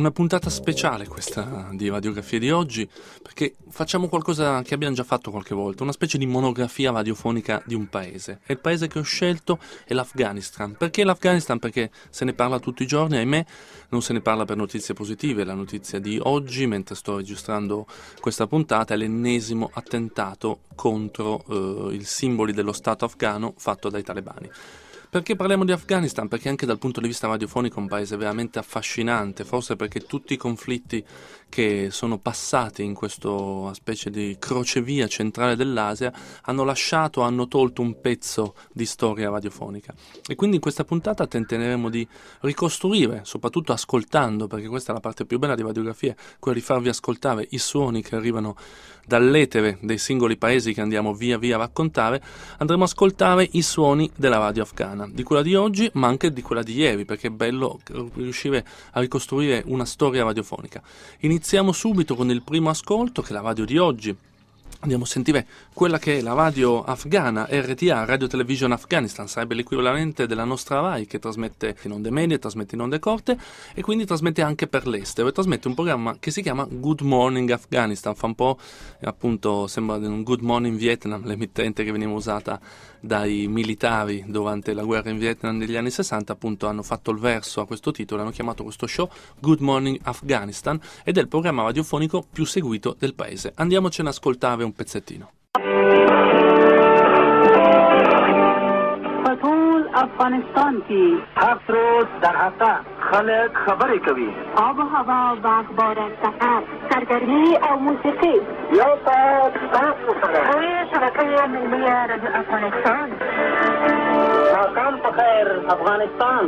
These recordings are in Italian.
Una puntata speciale questa di radiografia di oggi perché facciamo qualcosa che abbiamo già fatto qualche volta, una specie di monografia radiofonica di un paese. E il paese che ho scelto è l'Afghanistan. Perché l'Afghanistan? Perché se ne parla tutti i giorni, ahimè non se ne parla per notizie positive. La notizia di oggi, mentre sto registrando questa puntata, è l'ennesimo attentato contro eh, i simboli dello Stato afghano fatto dai talebani. Perché parliamo di Afghanistan? Perché anche dal punto di vista radiofonico è un paese veramente affascinante, forse perché tutti i conflitti che sono passati in questa specie di crocevia centrale dell'Asia hanno lasciato, hanno tolto un pezzo di storia radiofonica. E quindi in questa puntata tenteremo di ricostruire, soprattutto ascoltando, perché questa è la parte più bella di radiografia, quella di farvi ascoltare i suoni che arrivano dall'etere dei singoli paesi che andiamo via via a raccontare, andremo a ascoltare i suoni della radio afghana, di quella di oggi ma anche di quella di ieri, perché è bello riuscire a ricostruire una storia radiofonica. Iniziamo subito con il primo ascolto, che è la radio di oggi, Andiamo a sentire quella che è la radio afghana, RTA, Radio Television Afghanistan, sarebbe l'equivalente della nostra RAI che trasmette in onde medie, trasmette in onde corte e quindi trasmette anche per l'estero. E trasmette un programma che si chiama Good Morning Afghanistan, fa un po' appunto sembra un Good Morning Vietnam, l'emittente che veniva usata dai militari durante la guerra in Vietnam negli anni 60, appunto hanno fatto il verso a questo titolo, hanno chiamato questo show Good Morning Afghanistan ed è il programma radiofonico più seguito del paese. Andiamocene ad ascoltare un un pezzettino. ټول افغانستان کې هر څو د حقا خلک خبرې کوي آب هوا واغبار سفر سرګرمي او موسیقي یو ساعت تاسو سره شبکې ملي افغانستان ناکام په خیر افغانستان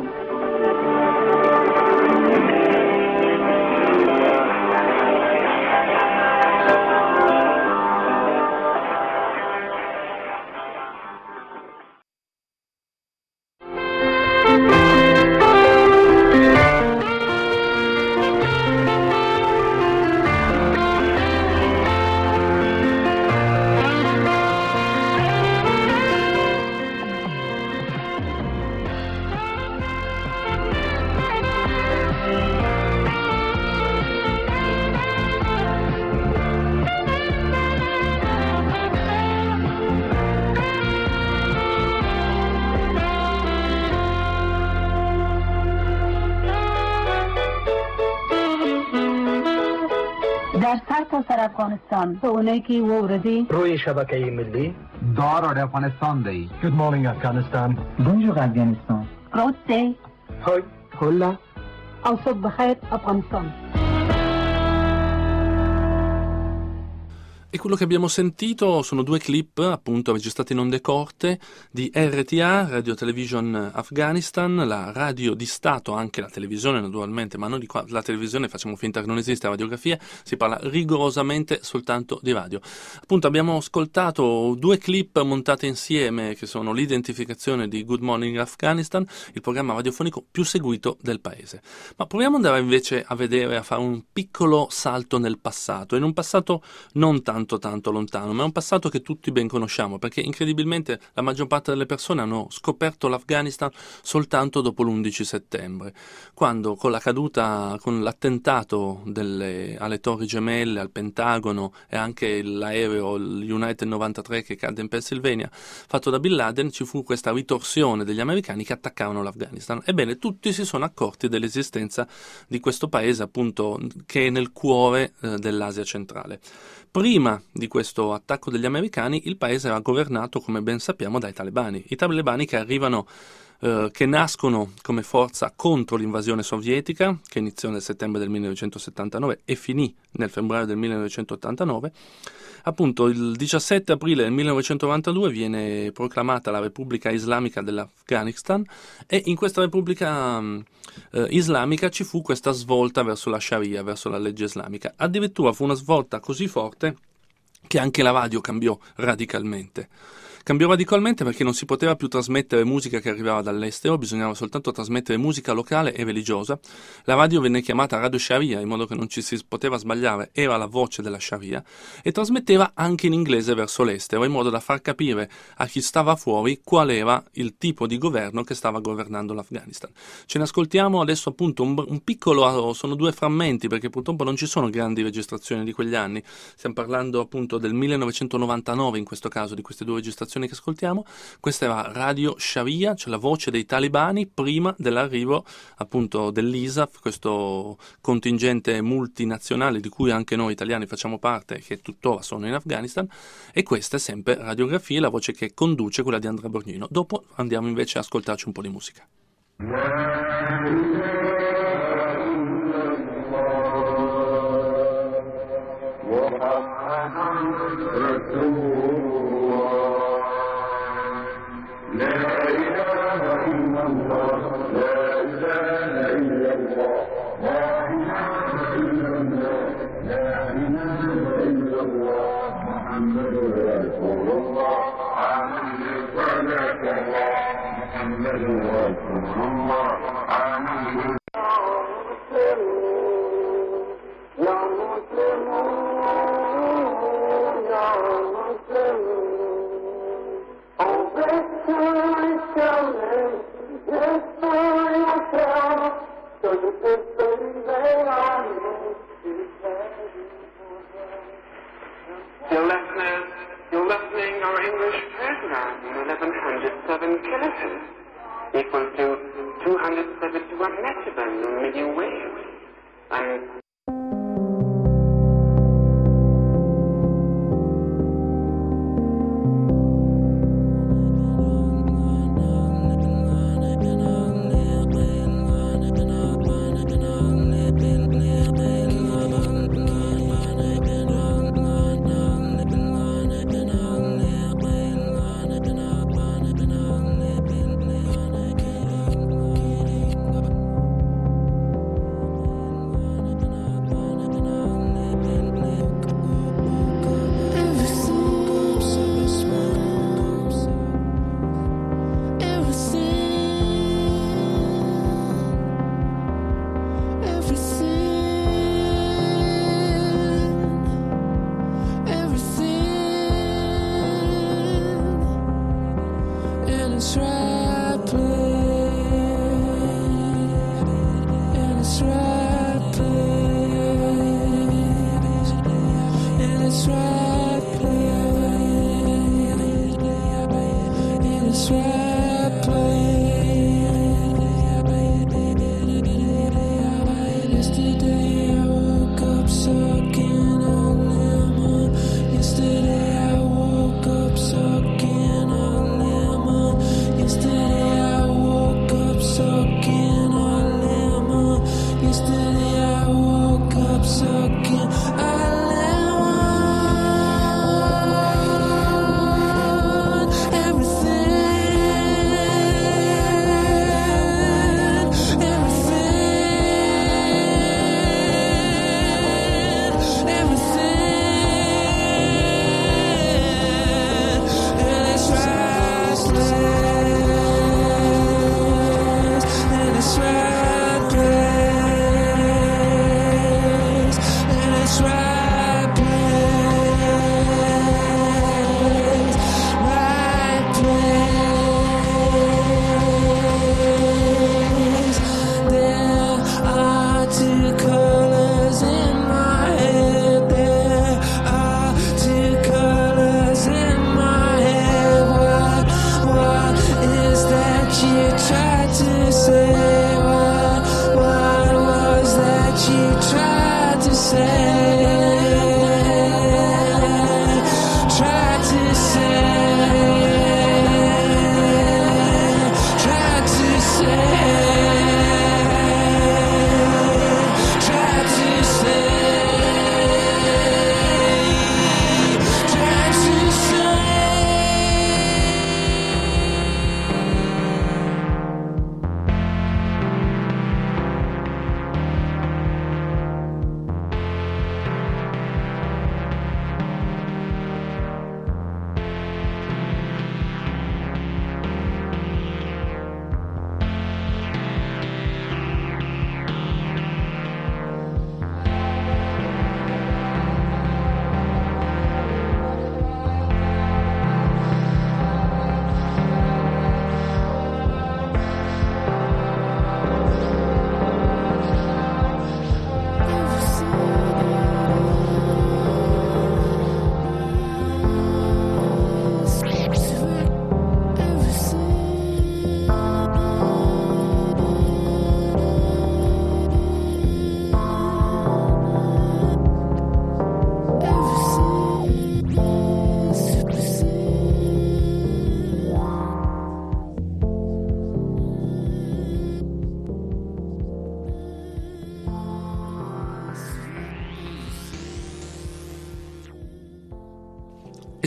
در سر تا سر افغانستان په اونۍ کې وورځي روی شبکه ملی. دا رادیو افغانستان دی. ګډ مورنینګ افغانستان بونجور افغانستان روت دی هاي هولا او صبح بخیر افغانستان. E quello che abbiamo sentito sono due clip, appunto, registrati in onde corte di RTA, Radio Television Afghanistan, la radio di Stato, anche la televisione naturalmente, ma noi di qua la televisione facciamo finta che non esiste, la radiografia, si parla rigorosamente soltanto di radio. Appunto abbiamo ascoltato due clip montate insieme che sono l'identificazione di Good Morning Afghanistan, il programma radiofonico più seguito del paese. Ma proviamo ad andare invece a vedere, a fare un piccolo salto nel passato, in un passato non tanto tanto tanto lontano, ma è un passato che tutti ben conosciamo, perché incredibilmente la maggior parte delle persone hanno scoperto l'Afghanistan soltanto dopo l'11 settembre, quando con la caduta, con l'attentato delle, alle torri gemelle, al Pentagono e anche l'aereo, United 93 che cadde in Pennsylvania, fatto da Bin Laden, ci fu questa ritorsione degli americani che attaccavano l'Afghanistan. Ebbene, tutti si sono accorti dell'esistenza di questo paese, appunto, che è nel cuore eh, dell'Asia centrale. Prima di questo attacco degli americani il paese era governato, come ben sappiamo, dai talebani. I talebani che arrivano eh, che nascono come forza contro l'invasione sovietica, che iniziò nel settembre del 1979 e finì nel febbraio del 1989. Appunto, il 17 aprile del 1992 viene proclamata la Repubblica Islamica dell'Afghanistan e in questa Repubblica eh, Islamica ci fu questa svolta verso la Sharia, verso la legge islamica. Addirittura fu una svolta così forte che anche la radio cambiò radicalmente. Cambiò radicalmente perché non si poteva più trasmettere musica che arrivava dall'estero, bisognava soltanto trasmettere musica locale e religiosa. La radio venne chiamata Radio Sharia in modo che non ci si poteva sbagliare, era la voce della Sharia, e trasmetteva anche in inglese verso l'estero in modo da far capire a chi stava fuori qual era il tipo di governo che stava governando l'Afghanistan. Ce ne ascoltiamo adesso appunto un, un piccolo, sono due frammenti perché purtroppo non ci sono grandi registrazioni di quegli anni, stiamo parlando appunto del 1999 in questo caso, di queste due registrazioni canzone che ascoltiamo, questa era Radio Sharia, cioè la voce dei talibani prima dell'arrivo appunto dell'ISAF, questo contingente multinazionale di cui anche noi italiani facciamo parte, che tuttora sono in Afghanistan, e questa è sempre Radiografia, la voce che conduce quella di Andrea Borgnino. Dopo andiamo invece a ascoltarci un po' di musica. محمد رسول محمد رسول الله. عليه seconds to 271 messages in medium wave. And wasted say.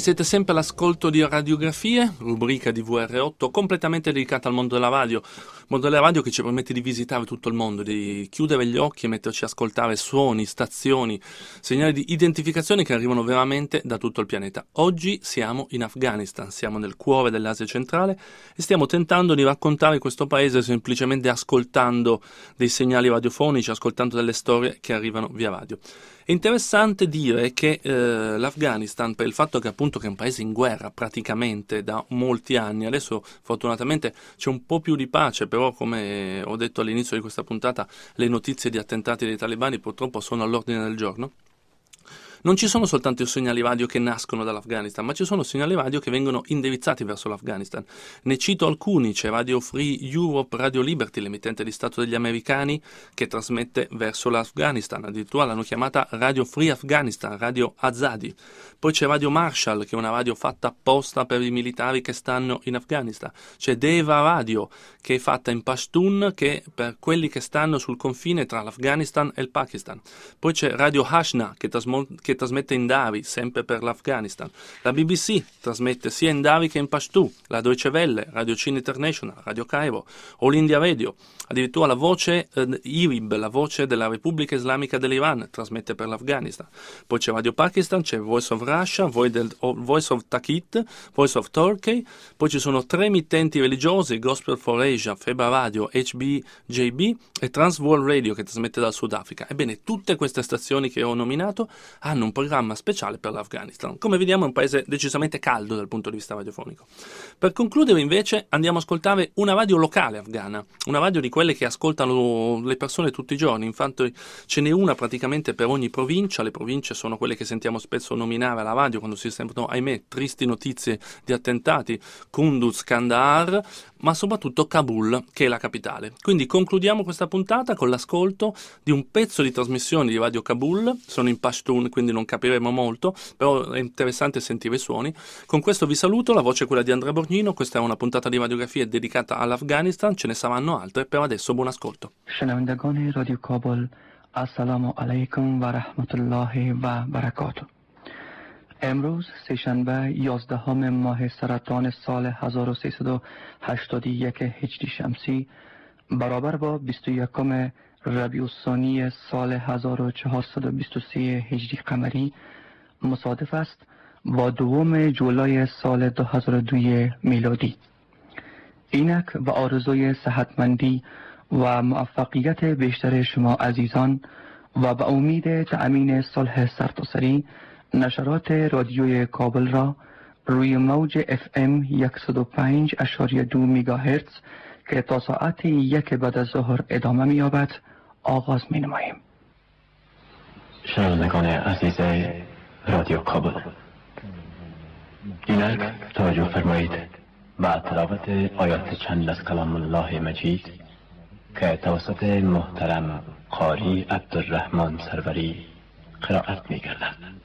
Siete sempre all'ascolto di Radiografie, rubrica di VR8 completamente dedicata al mondo della radio. Mondo della radio che ci permette di visitare tutto il mondo, di chiudere gli occhi e metterci a ascoltare suoni, stazioni, segnali di identificazione che arrivano veramente da tutto il pianeta. Oggi siamo in Afghanistan, siamo nel cuore dell'Asia centrale e stiamo tentando di raccontare questo paese semplicemente ascoltando dei segnali radiofonici, ascoltando delle storie che arrivano via radio. È interessante dire che eh, l'Afghanistan, per il fatto che appunto che è un paese in guerra praticamente da molti anni, adesso fortunatamente c'è un po' più di pace, però come ho detto all'inizio di questa puntata, le notizie di attentati dei talebani purtroppo sono all'ordine del giorno non ci sono soltanto i segnali radio che nascono dall'Afghanistan, ma ci sono segnali radio che vengono indirizzati verso l'Afghanistan. Ne cito alcuni, c'è Radio Free Europe, Radio Liberty, l'emittente di Stato degli americani, che trasmette verso l'Afghanistan, addirittura l'hanno chiamata Radio Free Afghanistan, Radio Azadi. Poi c'è Radio Marshall, che è una radio fatta apposta per i militari che stanno in Afghanistan. C'è Deva Radio, che è fatta in Pashtun, che è per quelli che stanno sul confine tra l'Afghanistan e il Pakistan. Poi c'è Radio Hashna, che, trasmo- che trasmette in Dari, sempre per l'Afghanistan. La BBC trasmette sia in Dari che in Pashtu, la Deutsche Welle, Radio Cine International, Radio Cairo, All India Radio, addirittura la voce eh, IRIB, la voce della Repubblica Islamica dell'Iran, trasmette per l'Afghanistan. Poi c'è Radio Pakistan, c'è Voice of Russia, Voice of Takit, Voice of Turkey, poi ci sono tre emittenti religiose, Gospel for Asia, Feba Radio, HBJB e Trans World Radio che trasmette dal Sudafrica. Ebbene, tutte queste stazioni che ho nominato hanno un programma speciale per l'Afghanistan. Come vediamo è un paese decisamente caldo dal punto di vista radiofonico. Per concludere invece andiamo a ascoltare una radio locale afghana, una radio di quelle che ascoltano le persone tutti i giorni, infatti ce n'è una praticamente per ogni provincia, le province sono quelle che sentiamo spesso nominare alla radio quando si sentono, ahimè, tristi notizie di attentati, Kunduz, Kandahar, ma soprattutto Kabul, che è la capitale. Quindi concludiamo questa puntata con l'ascolto di un pezzo di trasmissione di Radio Kabul, sono in Pashtun, quindi non capiremo molto, però è interessante sentire i suoni. Con questo vi saluto, la voce è quella di Andrea Borgnino, questa è una puntata di radiografia dedicata all'Afghanistan, ce ne saranno altre, per adesso buon ascolto. شنوندگان رادیو کابل السلام علیکم و رحمت الله و برکاته امروز سهشنبه 11 ماه سرطان سال 1381 هجری شمسی برابر با 21 ربیع الثانی سال 1423 هجری قمری مصادف است با دوم جولای سال 2002 میلادی. اینک و آرزوی صحتمندی و موفقیت بیشتر شما عزیزان و به امید تأمین صلح سرتاسری نشرات رادیوی کابل را روی موج FM 105 اشاری دو میگاهرتز که تا ساعت یک بعد از ظهر ادامه مییابد آغاز می نماییم شنوندگان عزیز رادیو کابل اینک توجه فرمایید و تلاوت آیات چند از کلام الله مجید که توسط محترم قاری عبدالرحمن سروری قرائت می گردد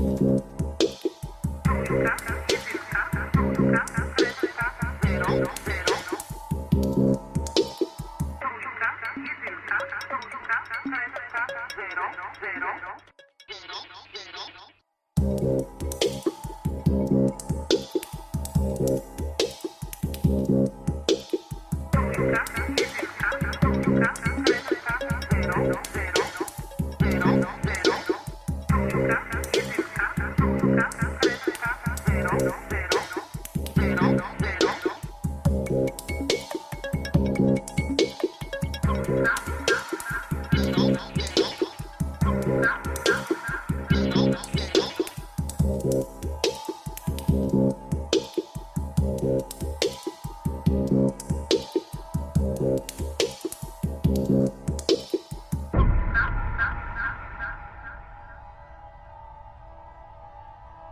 Música